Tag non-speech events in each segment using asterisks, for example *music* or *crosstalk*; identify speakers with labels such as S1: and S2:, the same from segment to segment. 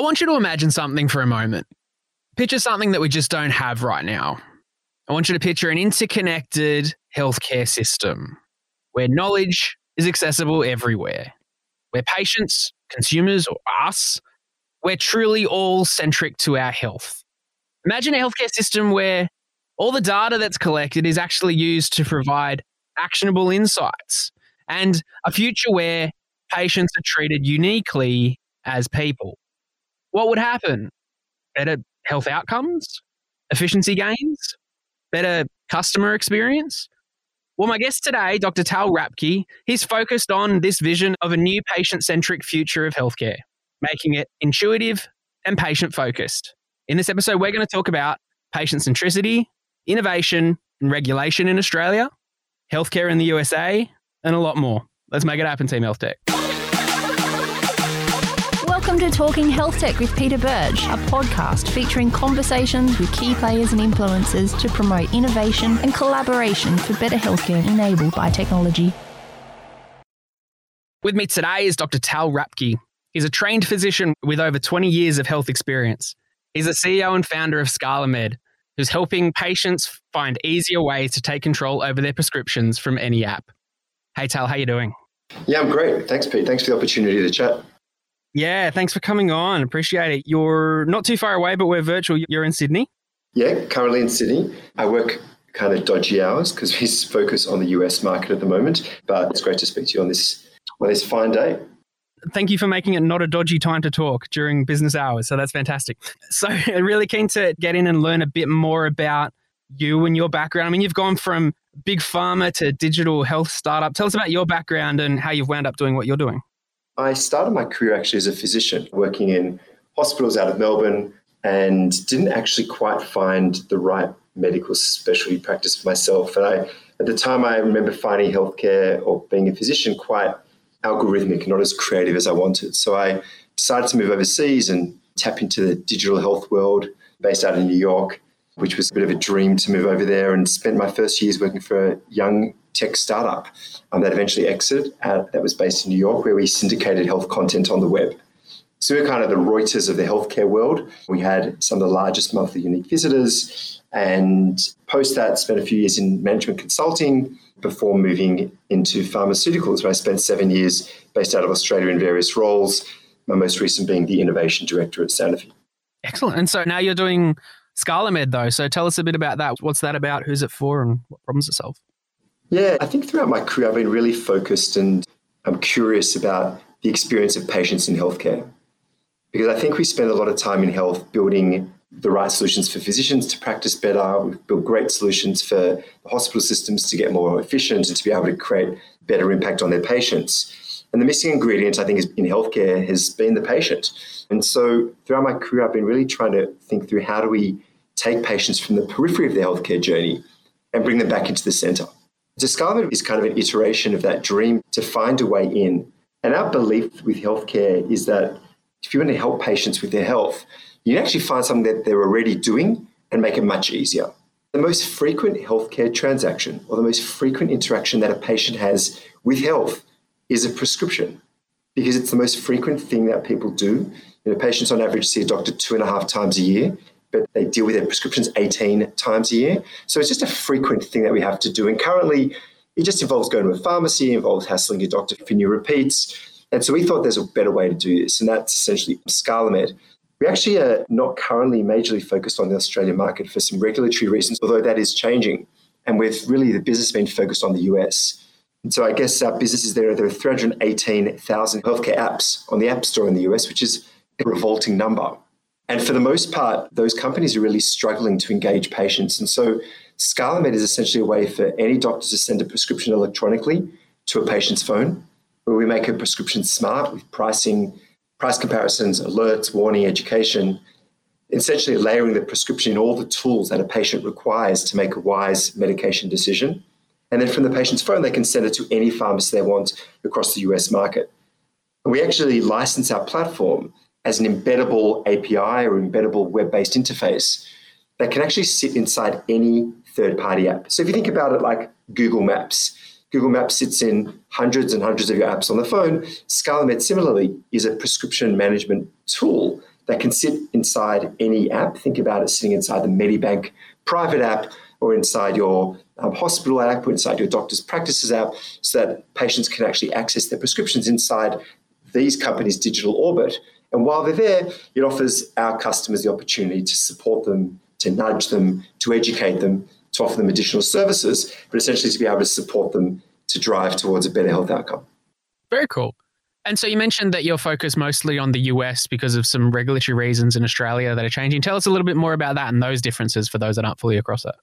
S1: I want you to imagine something for a moment. Picture something that we just don't have right now. I want you to picture an interconnected healthcare system where knowledge is accessible everywhere, where patients, consumers, or us, we're truly all centric to our health. Imagine a healthcare system where all the data that's collected is actually used to provide actionable insights and a future where patients are treated uniquely as people. What would happen? Better health outcomes, efficiency gains, better customer experience? Well, my guest today, Dr. Tal Rapke, he's focused on this vision of a new patient centric future of healthcare, making it intuitive and patient focused. In this episode, we're going to talk about patient centricity, innovation and regulation in Australia, healthcare in the USA, and a lot more. Let's make it happen, Team Health Tech.
S2: Welcome to Talking Health Tech with Peter Birch, a podcast featuring conversations with key players and influencers to promote innovation and collaboration for better healthcare enabled by technology.
S1: With me today is Dr. Tal Rapke. He's a trained physician with over 20 years of health experience. He's the CEO and founder of ScalaMed, who's helping patients find easier ways to take control over their prescriptions from any app. Hey Tal, how you doing?
S3: Yeah, I'm great. Thanks, Pete. Thanks for the opportunity to chat.
S1: Yeah, thanks for coming on. Appreciate it. You're not too far away, but we're virtual. You're in Sydney?
S3: Yeah, currently in Sydney. I work kind of dodgy hours because *laughs* we focus on the US market at the moment. But it's great to speak to you on this on this fine day.
S1: Thank you for making it not a dodgy time to talk during business hours. So that's fantastic. *laughs* So *laughs* really keen to get in and learn a bit more about you and your background. I mean, you've gone from big pharma to digital health startup. Tell us about your background and how you've wound up doing what you're doing.
S3: I started my career actually as a physician, working in hospitals out of Melbourne, and didn't actually quite find the right medical specialty practice for myself. And I, at the time, I remember finding healthcare or being a physician quite algorithmic, not as creative as I wanted. So I decided to move overseas and tap into the digital health world based out in New York, which was a bit of a dream to move over there and spent my first years working for a young tech startup um, that eventually exited. Uh, that was based in New York, where we syndicated health content on the web. So we are kind of the Reuters of the healthcare world. We had some of the largest monthly unique visitors, and post that, spent a few years in management consulting before moving into pharmaceuticals, where I spent seven years based out of Australia in various roles. My most recent being the innovation director at Sanofi.
S1: Excellent. And so now you're doing ScalaMed, though. So tell us a bit about that. What's that about? Who's it for? And what problems it solve?
S3: Yeah, I think throughout my career, I've been really focused and I'm curious about the experience of patients in healthcare. Because I think we spend a lot of time in health building the right solutions for physicians to practice better. We've built great solutions for the hospital systems to get more efficient and to be able to create better impact on their patients. And the missing ingredient, I think, in healthcare has been the patient. And so throughout my career, I've been really trying to think through how do we take patients from the periphery of their healthcare journey and bring them back into the center. ScalaMed is kind of an iteration of that dream to find a way in. And our belief with healthcare is that if you want to help patients with their health, you can actually find something that they're already doing and make it much easier. The most frequent healthcare transaction or the most frequent interaction that a patient has with health is a prescription because it's the most frequent thing that people do. You know, patients on average see a doctor two and a half times a year but they deal with their prescriptions 18 times a year. So it's just a frequent thing that we have to do. And currently, it just involves going to a pharmacy, involves hassling your doctor for new repeats. And so we thought there's a better way to do this, and that's essentially ScalaMed. We actually are not currently majorly focused on the Australian market for some regulatory reasons, although that is changing. And with really the business being focused on the US. And so I guess our business is there. There are 318,000 healthcare apps on the App Store in the US, which is a revolting number. And for the most part, those companies are really struggling to engage patients. And so ScalaMed is essentially a way for any doctor to send a prescription electronically to a patient's phone, where we make a prescription smart with pricing, price comparisons, alerts, warning, education, essentially layering the prescription in all the tools that a patient requires to make a wise medication decision. And then from the patient's phone, they can send it to any pharmacy they want across the US market. We actually license our platform as an embeddable API or embeddable web based interface that can actually sit inside any third party app. So if you think about it like Google Maps, Google Maps sits in hundreds and hundreds of your apps on the phone. ScalaMed, similarly, is a prescription management tool that can sit inside any app. Think about it sitting inside the Medibank private app or inside your um, hospital app or inside your doctor's practices app so that patients can actually access their prescriptions inside these companies' digital orbit. And while they're there, it offers our customers the opportunity to support them, to nudge them, to educate them, to offer them additional services, but essentially to be able to support them to drive towards a better health outcome.
S1: Very cool. And so you mentioned that you're focused mostly on the US because of some regulatory reasons in Australia that are changing. Tell us a little bit more about that and those differences for those that aren't fully across that.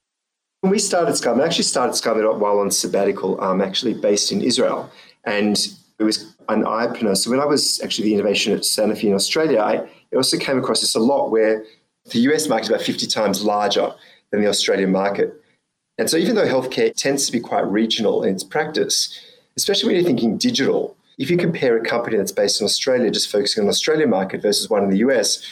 S3: When we started ScalaMed, I actually started ScalaMed while on sabbatical, um, actually based in Israel. And it was an eye opener. So when I was actually the innovation at Sanofi in Australia, I also came across this a lot where the US market is about 50 times larger than the Australian market. And so even though healthcare tends to be quite regional in its practice, especially when you're thinking digital, if you compare a company that's based in Australia, just focusing on the Australian market versus one in the US,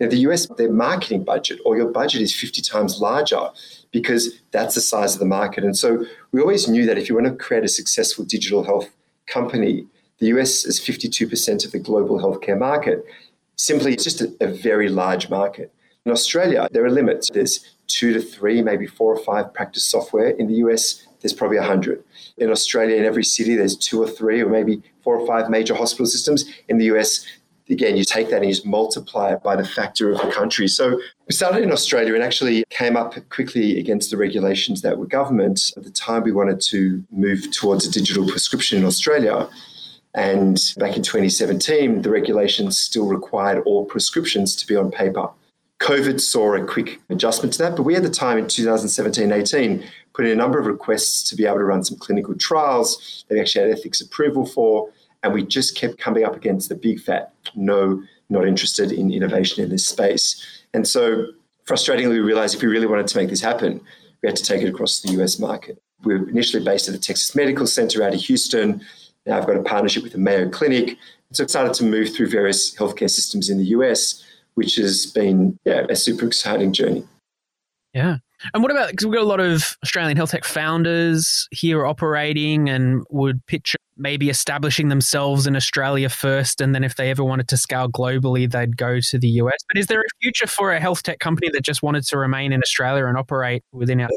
S3: in the US, their marketing budget or your budget is 50 times larger because that's the size of the market. And so we always knew that if you want to create a successful digital health company, the US is 52% of the global healthcare market. Simply, it's just a, a very large market. In Australia, there are limits. There's two to three, maybe four or five practice software. In the US, there's probably 100. In Australia, in every city, there's two or three, or maybe four or five major hospital systems. In the US, again, you take that and you just multiply it by the factor of the country. So we started in Australia and actually came up quickly against the regulations that were government. At the time, we wanted to move towards a digital prescription in Australia. And back in 2017, the regulations still required all prescriptions to be on paper. COVID saw a quick adjustment to that, but we at the time in 2017 18 put in a number of requests to be able to run some clinical trials that we actually had ethics approval for. And we just kept coming up against the big fat no, not interested in innovation in this space. And so, frustratingly, we realized if we really wanted to make this happen, we had to take it across the US market. We were initially based at the Texas Medical Center out of Houston. Now I've got a partnership with the Mayo Clinic. So, I've started to move through various healthcare systems in the US, which has been yeah, a super exciting journey.
S1: Yeah. And what about because we've got a lot of Australian health tech founders here operating and would picture maybe establishing themselves in Australia first, and then if they ever wanted to scale globally, they'd go to the US. But is there a future for a health tech company that just wanted to remain in Australia and operate within our?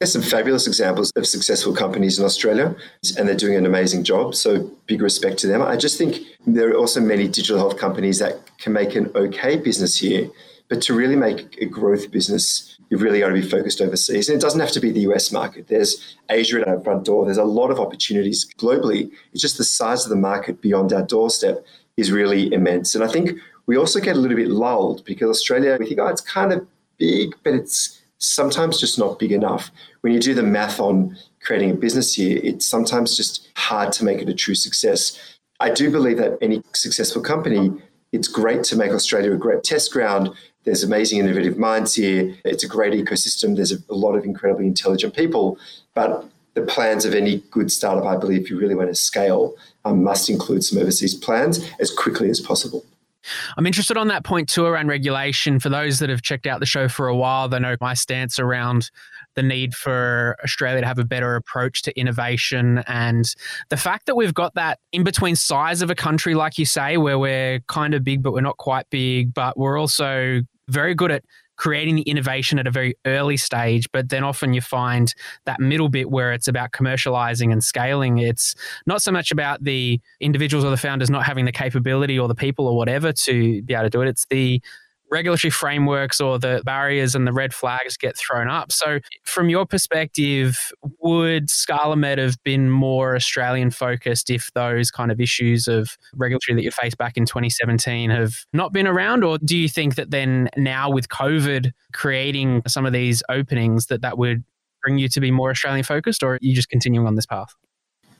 S3: There's some fabulous examples of successful companies in Australia, and they're doing an amazing job. So, big respect to them. I just think there are also many digital health companies that can make an okay business here, but to really make a growth business, you've really got to be focused overseas. And it doesn't have to be the US market. There's Asia at our front door. There's a lot of opportunities globally. It's just the size of the market beyond our doorstep is really immense. And I think we also get a little bit lulled because Australia, we think, oh, it's kind of big, but it's sometimes just not big enough. When you do the math on creating a business here, it's sometimes just hard to make it a true success. I do believe that any successful company, it's great to make Australia a great test ground there's amazing innovative minds here. It's a great ecosystem. There's a, lot of incredibly intelligent people. But the plans of any good startup, I believe, if you really want to scale, um, must include some overseas plans as quickly as possible.
S1: I'm interested on that point too around regulation. For those that have checked out the show for a while, they know my stance around the need for Australia to have a better approach to innovation and the fact that we've got that in between size of a country, like you say, where we're kind of big, but we're not quite big, but we're also very good at creating the innovation at a very early stage, but then often you find that middle bit where it's about commercializing and scaling. It's not so much about the individuals or the founders not having the capability or the people or whatever to be able to do it. It's the regulatory frameworks or the barriers and the red flags get thrown up. So, from your perspective, would ScalaMed have been more Australian focused if those kind of issues of regulatory that you faced back in 2017 have not been around? Or do you think that then now with COVID creating some of these openings, that that would bring you to be more Australian focused, or are you just continuing on this path?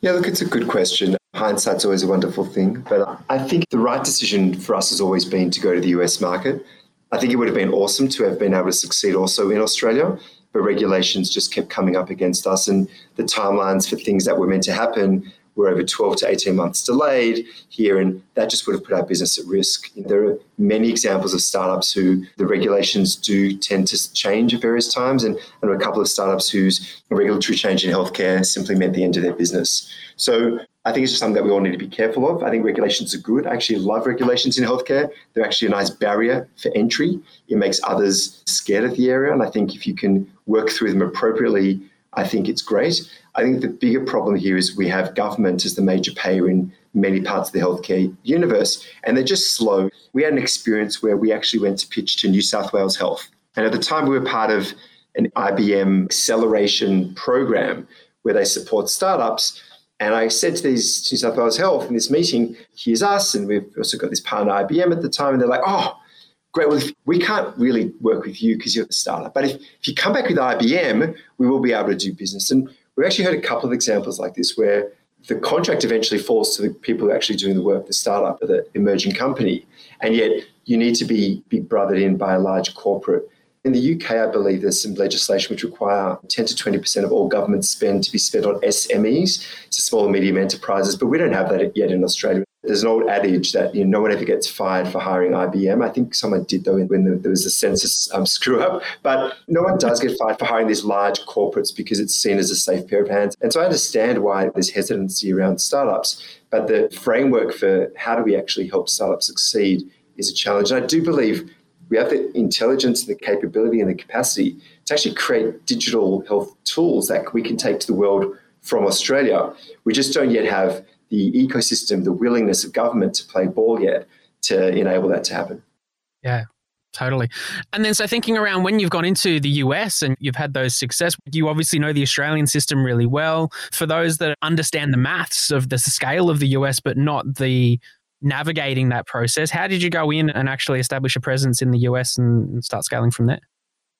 S3: Yeah, look, it's a good question. Hindsight's always a wonderful thing, but I think the right decision for us has always been to go to the US market. I think it would have been awesome to have been able to succeed also in Australia, but regulations just kept coming up against us, and the timelines for things that were meant to happen were over 12 to 18 months delayed here, and that just would have put our business at risk. There are many examples of startups who the regulations do tend to change at various times, and, and a couple of startups whose regulatory change in healthcare simply meant the end of their business. So I think it's just something that we all need to be careful of. I think regulations are good. I actually love regulations in healthcare. They're actually a nice barrier for entry. It makes others scared of the area. And I think if you can work through them appropriately, I think it's great. I think the bigger problem here is we have government as the major payer in many parts of the healthcare universe, and they're just slow. We had an experience where we actually went to pitch to New South Wales Health. And at the time, we were part of an IBM acceleration program where they support startups. And I said to these New South Wales Health in this meeting, here's us, and we've also got this partner IBM at the time, and they're like, oh, great. Well, we can't really work with you because you're the startup. But if, if you come back with IBM, we will be able to do business. And we've actually heard a couple of examples like this where the contract eventually falls to the people who are actually doing the work, the startup, or the emerging company. And yet you need to be big brothered in by a large corporate. In the UK, I believe there's some legislation which require 10 to 20% of all government spend to be spent on SMEs, so small and medium enterprises, but we don't have that yet in Australia. There's an old adage that you know, no one ever gets fired for hiring IBM. I think someone did though when there was a census um, screw up, but no one does get fired for hiring these large corporates because it's seen as a safe pair of hands. And so I understand why there's hesitancy around startups, but the framework for how do we actually help startups succeed is a challenge. And I do believe we have the intelligence, the capability, and the capacity to actually create digital health tools that we can take to the world from Australia. We just don't yet have the ecosystem, the willingness of government to play ball yet to enable that to happen.
S1: Yeah, totally. And then, so thinking around when you've gone into the US and you've had those success, you obviously know the Australian system really well. For those that understand the maths of the scale of the US, but not the navigating that process, how did you go in and actually establish a presence in the US and start scaling from there?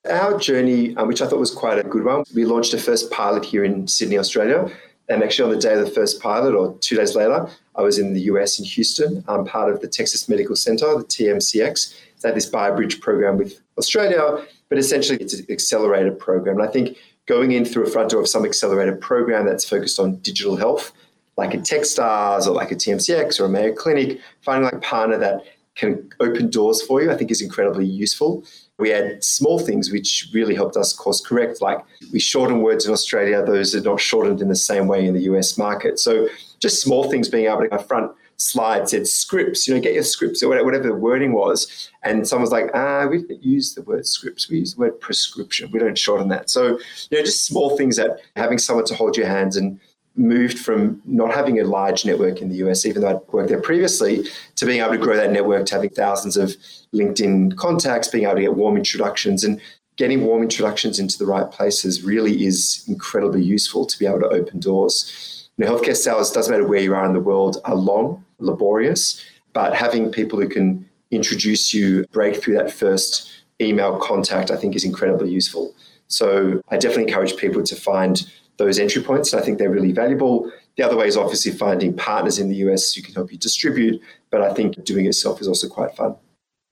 S3: Our journey, um, which I thought was quite a good one, we launched a first pilot here in Sydney, Australia. And actually, on the day of the first pilot, or two days later, I was in the US in Houston. I'm part of the Texas Medical Center, the TMCX. They had this BioBridge program with Australia, but essentially it's an accelerated program. And I think going in through a front door of some accelerated program that's focused on digital health, like a Techstars or like a TMCX or a Mayo Clinic, finding like a partner that can open doors for you, I think is incredibly useful. We had small things which really helped us course correct, like we shorten words in Australia, those are not shortened in the same way in the US market. So just small things being able to, my front slide said scripts, you know, get your scripts or whatever the wording was. And someone's like, ah, we didn't use the word scripts, we use the word prescription. We don't shorten that. So, you know, just small things that having someone to hold your hands and moved from not having a large network in the US, even though I'd worked there previously, to being able to grow that network to having thousands of LinkedIn contacts, being able to get warm introductions. And getting warm introductions into the right places really is incredibly useful to be able to open doors. Know, healthcare sales, doesn't matter where you are in the world, are long, laborious, but having people who can introduce you, break through that first email contact, I think is incredibly useful. So I definitely encourage people to find those entry points. I think they're really valuable. The other way is obviously finding partners in the US who can help you distribute, but I think doing it yourself is also quite fun.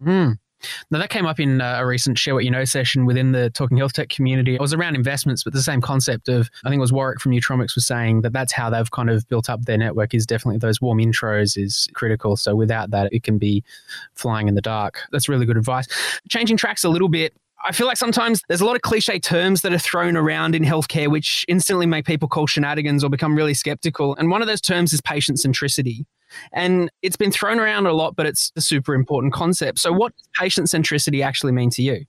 S1: Mm. Now, that came up in uh, a recent Share What You Know session within the Talking Health Tech community. It was around investments, but the same concept of, I think it was Warwick from Nutromics was saying that that's how they've kind of built up their network is definitely those warm intros is critical. So without that, it can be flying in the dark. That's really good advice. Changing tracks a little bit, I feel like sometimes there's a lot of cliche terms that are thrown around in healthcare which instantly make people call shenanigans or become really skeptical. And one of those terms is patient centricity. And it's been thrown around a lot, but it's a super important concept. So, what does patient centricity actually mean to you?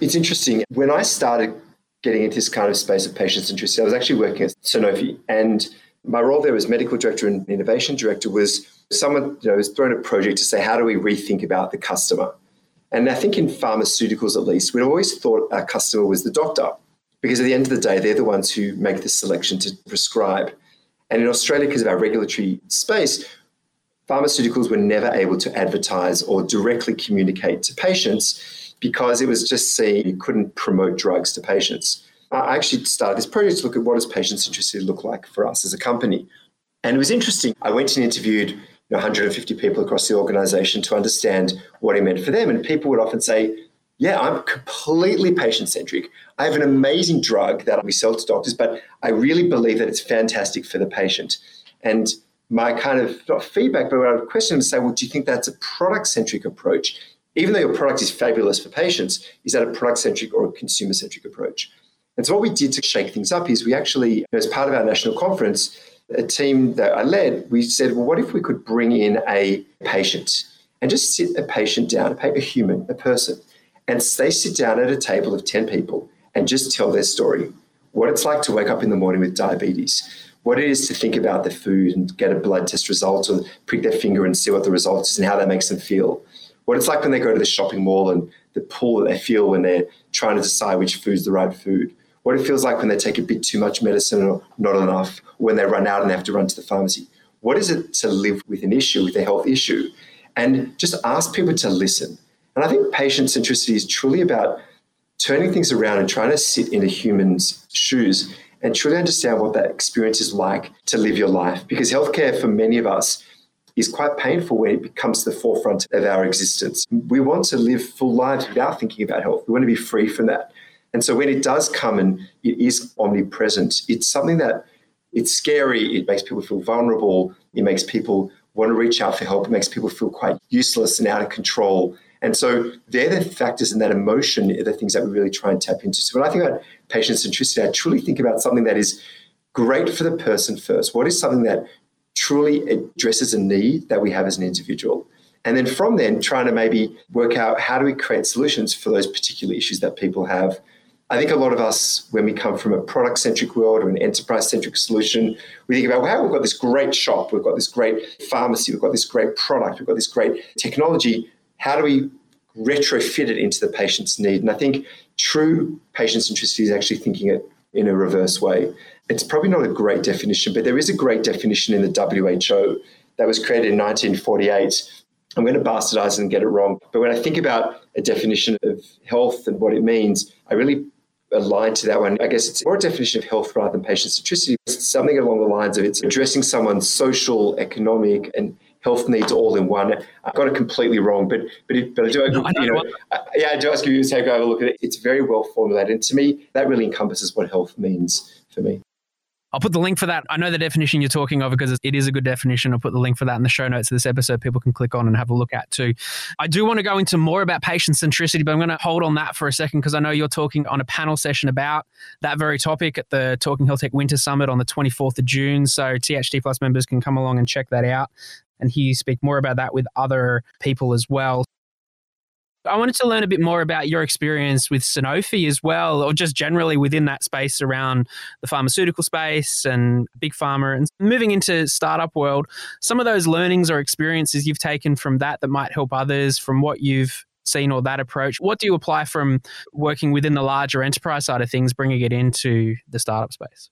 S3: It's interesting. When I started getting into this kind of space of patient centricity, I was actually working at Sanofi. And my role there as medical director and innovation director was someone you know, was thrown a project to say, how do we rethink about the customer? And I think in pharmaceuticals, at least, we always thought our customer was the doctor because at the end of the day, they're the ones who make the selection to prescribe. And in Australia, because of our regulatory space, pharmaceuticals were never able to advertise or directly communicate to patients because it was just seen you couldn't promote drugs to patients. I actually started this project to look at what does patient centricity look like for us as a company. And it was interesting. I went and interviewed 150 people across the organization to understand what he meant for them. And people would often say, yeah, I'm completely patient centric. I have an amazing drug that we sell to doctors, but I really believe that it's fantastic for the patient. And my kind of not feedback, but what I would question them say, well, do you think that's a product centric approach? Even though your product is fabulous for patients, is that a product centric or a consumer centric approach? And so what we did to shake things up is we actually, as part of our national conference, a team that I led, we said, well, what if we could bring in a patient and just sit a patient down, a human, a person, and they sit down at a table of 10 people and just tell their story. What it's like to wake up in the morning with diabetes, what it is to think about the food and get a blood test result or prick their finger and see what the result is and how that makes them feel. What it's like when they go to the shopping mall and the pull that they feel when they're trying to decide which food's the right food. What it feels like when they take a bit too much medicine or not enough, when they run out and they have to run to the pharmacy. What is it to live with an issue, with a health issue? And just ask people to listen. And I think patient centricity is truly about turning things around and trying to sit in a human's shoes and truly understand what that experience is like to live your life. Because healthcare for many of us is quite painful when it becomes the forefront of our existence. We want to live full lives without thinking about health. We want to be free from that. And so when it does come and it is omnipresent, it's something that it's scary. It makes people feel vulnerable. It makes people want to reach out for help. It makes people feel quite useless and out of control. And so they're the factors and that emotion are the things that we really try and tap into. So when I think about patient centricity, I truly think about something that is great for the person first. What is something that truly addresses a need that we have as an individual? And then from then, trying to maybe work out how do we create solutions for those particular issues that people have. I think a lot of us, when we come from a product centric world or an enterprise centric solution, we think about, wow, we've got this great shop, we've got this great pharmacy, we've got this great product, we've got this great technology how do we retrofit it into the patient's need? And I think true patient centricity is actually thinking it in a reverse way. It's probably not a great definition, but there is a great definition in the WHO that was created in 1948. I'm going to bastardize and get it wrong. But when I think about a definition of health and what it means, I really align to that one. I guess it's more a definition of health rather than patient centricity. It's something along the lines of it's addressing someone's social, economic, and health needs all in one. I got it completely wrong, but but it, but I do no, you know, I, yeah, I do ask you to take a look at it. It's very well formulated, and to me, that really encompasses what health means for me.
S1: I'll put the link for that. I know the definition you're talking of because it is a good definition. I'll put the link for that in the show notes of this episode. People can click on and have a look at too. I do want to go into more about patient centricity, but I'm going to hold on that for a second because I know you're talking on a panel session about that very topic at the Talking Health Tech Winter Summit on the 24th of June. So THT Plus members can come along and check that out and hear you speak more about that with other people as well. I wanted to learn a bit more about your experience with Sanofi as well, or just generally within that space around the pharmaceutical space and big pharma and moving into startup world. Some of those learnings or experiences you've taken from that that might help others from what you've seen or that approach. What do you apply from working within the larger enterprise side of things, bringing it into the startup space?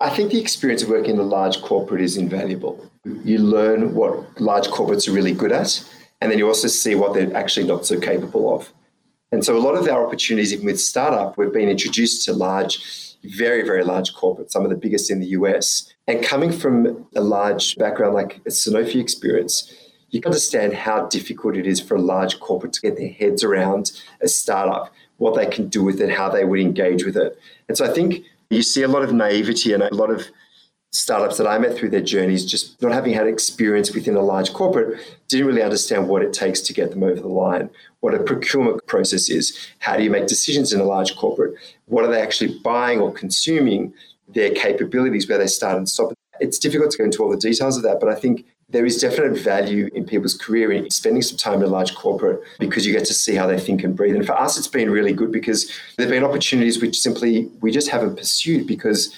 S3: I think the experience of working in a large corporate is invaluable. You learn what large corporates are really good at, and then you also see what they're actually not so capable of. And so a lot of our opportunities, even with startup, we've been introduced to large, very, very large corporates, some of the biggest in the US. And coming from a large background like a Sanofi experience, you can understand how difficult it is for a large corporate to get their heads around a startup, what they can do with it, how they would engage with it. And so I think you see a lot of naivety and a lot of startups that I met through their journeys, just not having had experience within a large corporate, didn't really understand what it takes to get them over the line, what a procurement process is, how do you make decisions in a large corporate, what are they actually buying or consuming, their capabilities, where they start and stop. It's difficult to go into all the details of that, but I think there is definite value in people's career in spending some time in a large corporate because you get to see how they think and breathe. And for us, it's been really good because there have been opportunities which simply we just haven't pursued because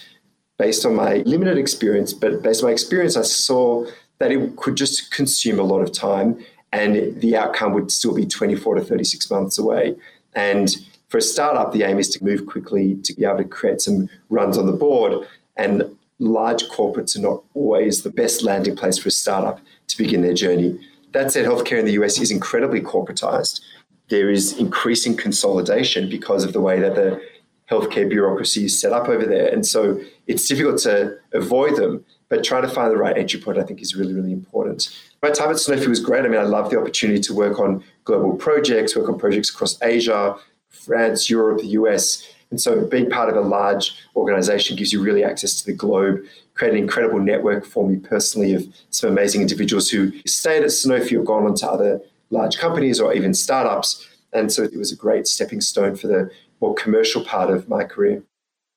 S3: based on my limited experience, but based on my experience, I saw that it could just consume a lot of time and the outcome would still be 24 to 36 months away. And for a startup, the aim is to move quickly to be able to create some runs on the board. And large corporates are not always the best landing place for a startup to begin their journey. That said, healthcare in the US is incredibly corporatized. There is increasing consolidation because of the way that the healthcare bureaucracy is set up over there. And so it's difficult to avoid them, but trying to find the right entry point, I think, is really, really important. My time at Sanofi was great. I mean, I love the opportunity to work on global projects, work on projects across Asia, France, Europe, the US, And so being part of a large organization gives you really access to the globe, create an incredible network for me personally of some amazing individuals who stayed at Sanofi or gone on to other large companies or even startups. And so it was a great stepping stone for the more commercial part of my career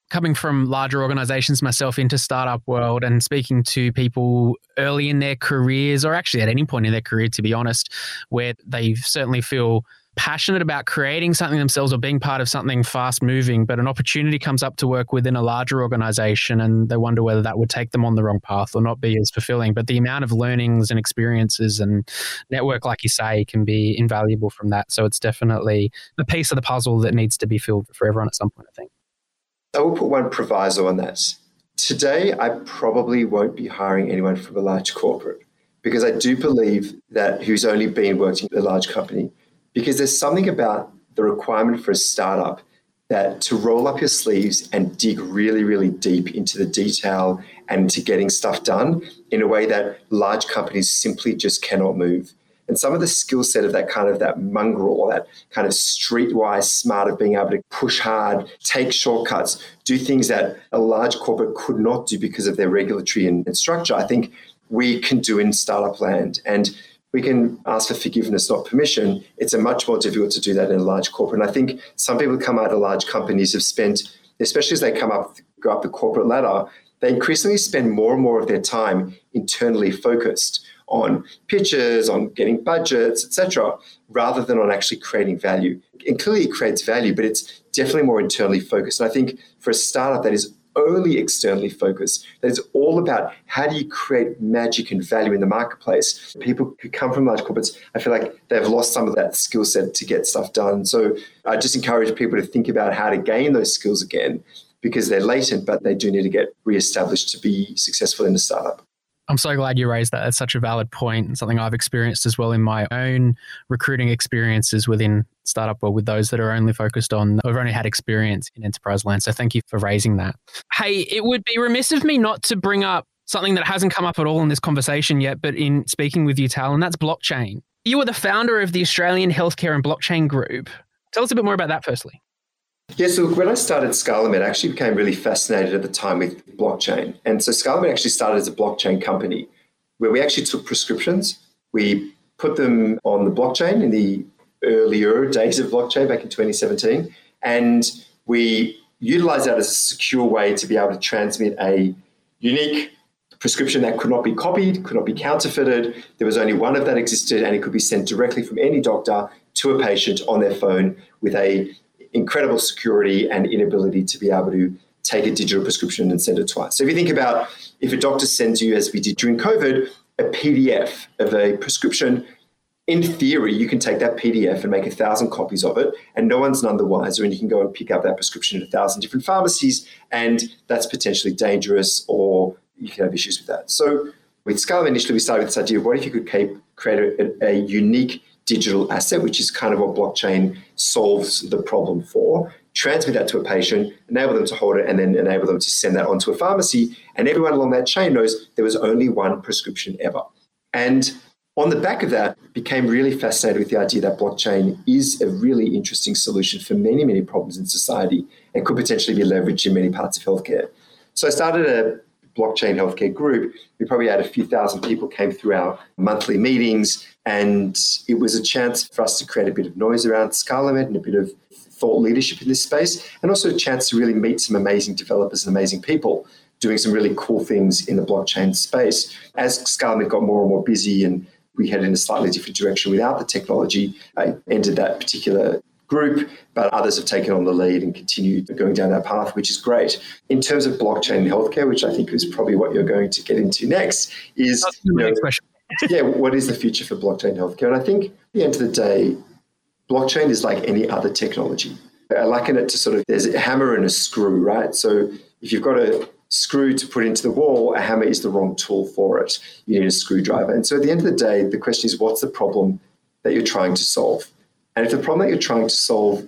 S1: coming from larger organizations myself into startup world and speaking to people early in their careers or actually at any point in their career to be honest where they certainly feel passionate about creating something themselves or being part of something fast moving, but an opportunity comes up to work within a larger organization and they wonder whether that would take them on the wrong path or not be as fulfilling. But the amount of learnings and experiences and network, like you say, can be invaluable from that. So it's definitely a piece of the puzzle that needs to be filled for everyone at some point, I think.
S3: I will put one proviso on that. Today, I probably won't be hiring anyone from a large corporate because I do believe that who's only been working at a large company because there's something about the requirement for a startup that to roll up your sleeves and dig really, really deep into the detail and to getting stuff done in a way that large companies simply just cannot move. And some of the skill set of that kind of that mongrel, or that kind of streetwise smart of being able to push hard, take shortcuts, do things that a large corporate could not do because of their regulatory and, and structure, I think we can do in startup land. And we can ask for forgiveness, not permission. It's a much more difficult to do that in a large corporate. And I think some people come out of large companies have spent, especially as they come up, go up the corporate ladder, they increasingly spend more and more of their time internally focused on pitches, on getting budgets, etc., rather than on actually creating value. And clearly it creates value, but it's definitely more internally focused. And I think for a startup that is only externally focused, that is all about how do you create magic and value in the marketplace. People who come from large corporates, I feel like they've lost some of that skill set to get stuff done. So I just encourage people to think about how to gain those skills again because they're latent, but they do need to get reestablished to be successful in a startup.
S1: I'm so glad you raised that. That's such a valid point and something I've experienced as well in my own recruiting experiences within startup or with those that are only focused on have only had experience in enterprise land. So thank you for raising that. Hey, it would be remiss of me not to bring up something that hasn't come up at all in this conversation yet, but in speaking with you, Tal, and that's blockchain. You were the founder of the Australian Healthcare and Blockchain Group. Tell us a bit more about that firstly.
S3: Yeah, so when I started ScalaMed, I actually became really fascinated at the time with blockchain. And so ScalaMed actually started as a blockchain company where we actually took prescriptions, we put them on the blockchain in the earlier days of blockchain back in 2017, and we utilized that as a secure way to be able to transmit a unique prescription that could not be copied, could not be counterfeited. There was only one of that existed, and it could be sent directly from any doctor to a patient on their phone with a incredible security and inability to be able to take a digital prescription and send it twice. So if you think about if a doctor sends you, as we did during COVID, a PDF of a prescription, in theory, you can take that PDF and make a thousand copies of it, and no one's none the wiser. And you can go and pick up that prescription at a thousand different pharmacies, and that's potentially dangerous, or you can have issues with that. So, with Scala, initially, we started with this idea of what if you could create a, a unique digital asset, which is kind of what blockchain solves the problem for. Transmit that to a patient, enable them to hold it, and then enable them to send that on to a pharmacy. And everyone along that chain knows there was only one prescription ever. And on the back of that, became really fascinated with the idea that blockchain is a really interesting solution for many, many problems in society and could potentially be leveraged in many parts of healthcare. So I started a blockchain healthcare group. We probably had a few thousand people came through our monthly meetings, and it was a chance for us to create a bit of noise around ScalaMed and a bit of thought leadership in this space, and also a chance to really meet some amazing developers and amazing people doing some really cool things in the blockchain space. As ScalaMed got more and more busy and we headed in a slightly different direction without the technology, I entered that particular group, but others have taken on the lead and continued going down that path, which is great. In terms of blockchain healthcare, which I think is probably what you're going to get into next, is you know, *laughs* yeah, what is the future for blockchain healthcare? And I think at the end of the day, blockchain is like any other technology. I liken it to sort of there's a hammer and a screw, right? So if you've got a screw to put into the wall, a hammer is the wrong tool for it. You need a screwdriver. And so at the end of the day, the question is what's the problem that you're trying to solve? And if the problem that you're trying to solve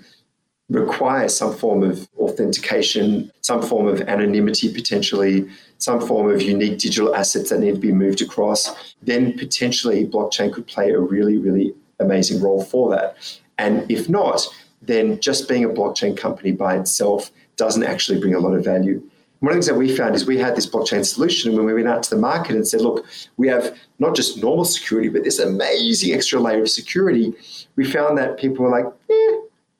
S3: requires some form of authentication, some form of anonymity potentially, some form of unique digital assets that need to be moved across, then potentially blockchain could play a really, really amazing role for that. And if not, then just being a blockchain company by itself doesn't actually bring a lot of value. One of the things that we found is we had this blockchain solution and when we went out to the market and said, look, we have not just normal security, but this amazing extra layer of security. We found that people were like, eh,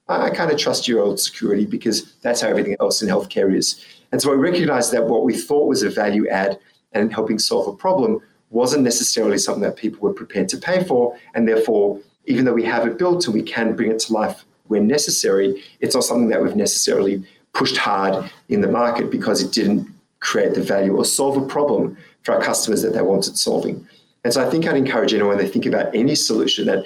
S3: I kind of trust your old security because that's how everything else in healthcare is. And so we recognized that what we thought was a value add and helping solve a problem wasn't necessarily something that people were prepared to pay for. And therefore, even though we have it built and we can bring it to life when necessary, it's not something that we've necessarily pushed hard in the market because it didn't create the value or solve a problem for our customers that they wanted solving. And so I think I'd encourage anyone they think about any solution that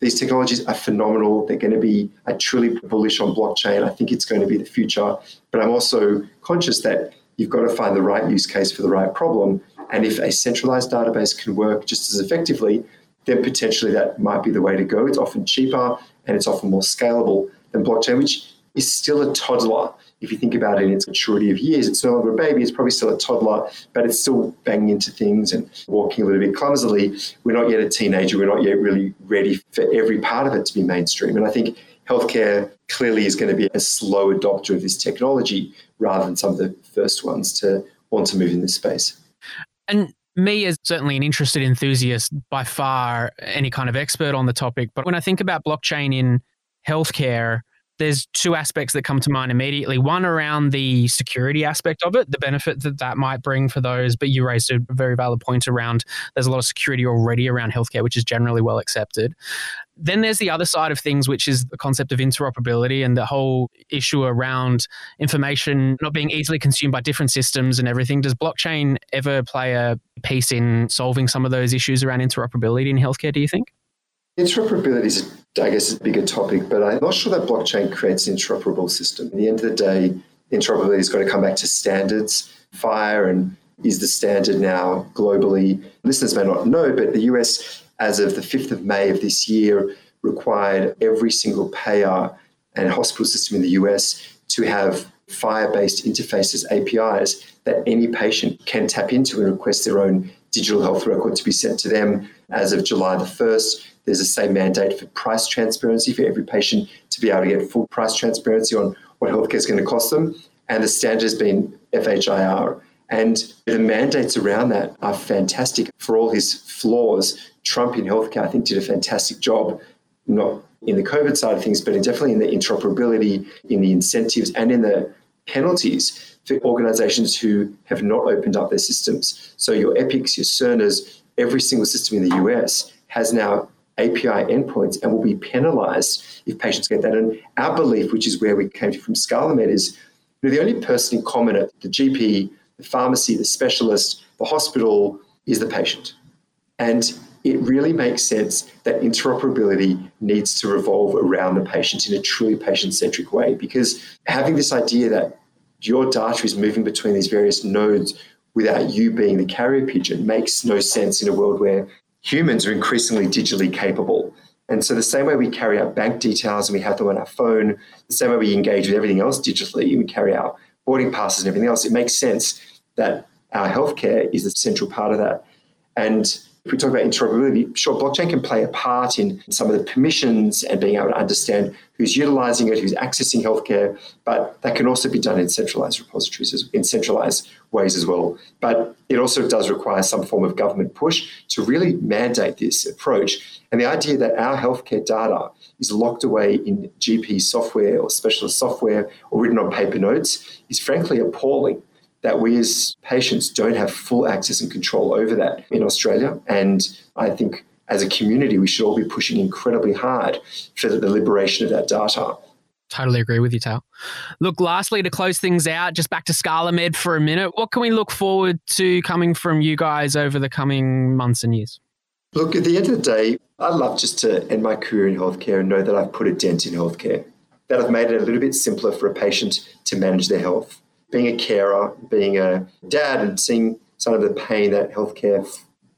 S3: these technologies are phenomenal. They're going to be I truly bullish on blockchain. I think it's going to be the future. But I'm also conscious that you've got to find the right use case for the right problem. And if a centralized database can work just as effectively, then potentially that might be the way to go. It's often cheaper and it's often more scalable than blockchain, which is still a toddler. If you think about it in its maturity of years, it's no longer a baby, it's probably still a toddler, but it's still banging into things and walking a little bit clumsily. We're not yet a teenager, we're not yet really ready for every part of it to be mainstream. And I think healthcare clearly is going to be a slow adopter of this technology rather than some of the first ones to want to move in this space.
S1: And me as certainly an interested enthusiast, by far any kind of expert on the topic. But when I think about blockchain in healthcare, there's two aspects that come to mind immediately. One around the security aspect of it, the benefit that that might bring for those. But you raised a very valid point around there's a lot of security already around healthcare, which is generally well accepted. Then there's the other side of things, which is the concept of interoperability and the whole issue around information not being easily consumed by different systems and everything. Does blockchain ever play a piece in solving some of those issues around interoperability in healthcare, do you think?
S3: Interoperability is, I guess, a bigger topic, but I'm not sure that blockchain creates an interoperable system. At the end of the day, interoperability has got to come back to standards. FHIR and is the standard now globally. Listeners may not know, but the US, as of the 5th of May of this year, required every single payer and hospital system in the US to have FHIR based interfaces, APIs, that any patient can tap into and request their own digital health record to be sent to them. As of July the 1st, there's the same mandate for price transparency for every patient to be able to get full price transparency on what healthcare is going to cost them. And the standard has been FHIR. And the mandates around that are fantastic for all his flaws. Trump in healthcare, I think, did a fantastic job, not in the COVID side of things, but definitely in the interoperability, in the incentives, and in the penalties for organizations who have not opened up their systems. So your Epics, your Cerners, every single system in the US has now API endpoints and will be penalized if patients get that. And our belief, which is where we came from ScalaMed, is you know, the only person in common at the GP, the pharmacy, the specialist, the hospital is the patient. And it really makes sense that interoperability needs to revolve around the patient in a truly patient centric way because having this idea that your data is moving between these various nodes without you being the carrier pigeon makes no sense in a world where humans are increasingly digitally capable. And so, the same way we carry our bank details and we have them on our phone, the same way we engage with everything else digitally, we carry our boarding passes and everything else, it makes sense that our healthcare is a central part of that. And if we talk about interoperability, sure, blockchain can play a part in some of the permissions and being able to understand who's utilizing it, who's accessing healthcare, but that can also be done in centralized repositories, in centralized ways as well. But it also does require some form of government push to really mandate this approach. And the idea that our healthcare data is locked away in GP software or specialist software or written on paper notes is frankly appalling that we as patients don't have full access and control over that in Australia. And I think as a community, we should all be pushing incredibly hard for the liberation of that data.
S1: Totally agree with you, Tal. Look, lastly, to close things out, just back to ScalaMed for a minute. What can we look forward to coming from you guys over the coming months and years?
S3: Look, at the end of the day, I'd love just to end my career in healthcare and know that I've put a dent in healthcare, that I've made it a little bit simpler for a patient to manage their health, being a carer, being a dad, and seeing some of the pain that healthcare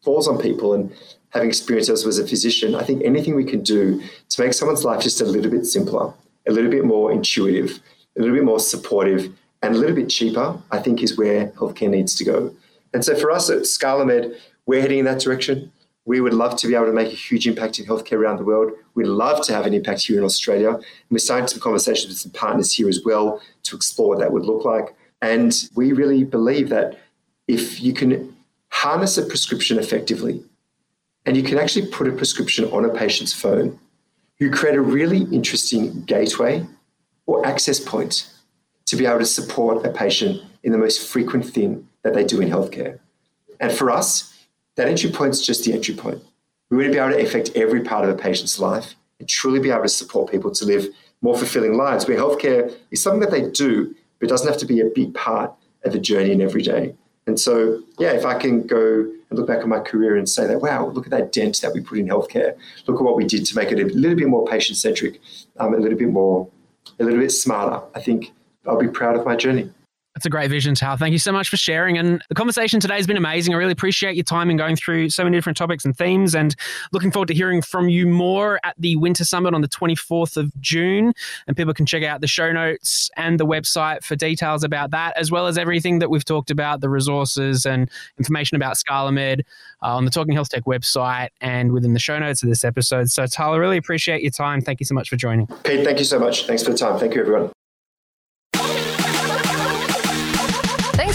S3: falls on people and having experienced as a physician, I think anything we can do to make someone's life just a little bit simpler, a little bit more intuitive, a little bit more supportive, and a little bit cheaper, I think is where healthcare needs to go. And so for us at ScalaMed, we're heading in that direction. We would love to be able to make a huge impact in healthcare around the world. We'd love to have an impact here in Australia. And we're starting some conversations with some partners here as well to explore what that would look like. And we really believe that if you can harness a prescription effectively and you can actually put a prescription on a patient's phone, you create a really interesting gateway or access point to be able to support a patient in the most frequent thing that they do in healthcare. And for us, that entry point is just the entry point. We want to be able to affect every part of a patient's life and truly be able to support people to live more fulfilling lives where healthcare is something that they do, but doesn't have to be a big part of the journey and every day. And so, yeah, if I can go and look back on my career and say that, wow, look at that dent that we put in healthcare. Look at what we did to make it a little bit more patient centric, um, a little bit more, a little bit smarter. I think I'll be proud of my journey.
S1: That's a great vision, Tal. Thank you so much for sharing. And the conversation today has been amazing. I really appreciate your time in going through so many different topics and themes. And looking forward to hearing from you more at the Winter Summit on the 24th of June. And people can check out the show notes and the website for details about that, as well as everything that we've talked about the resources and information about ScalaMed uh, on the Talking Health Tech website and within the show notes of this episode. So, Tal, I really appreciate your time. Thank you so much for joining.
S3: Pete, thank you so much. Thanks for the time. Thank you, everyone.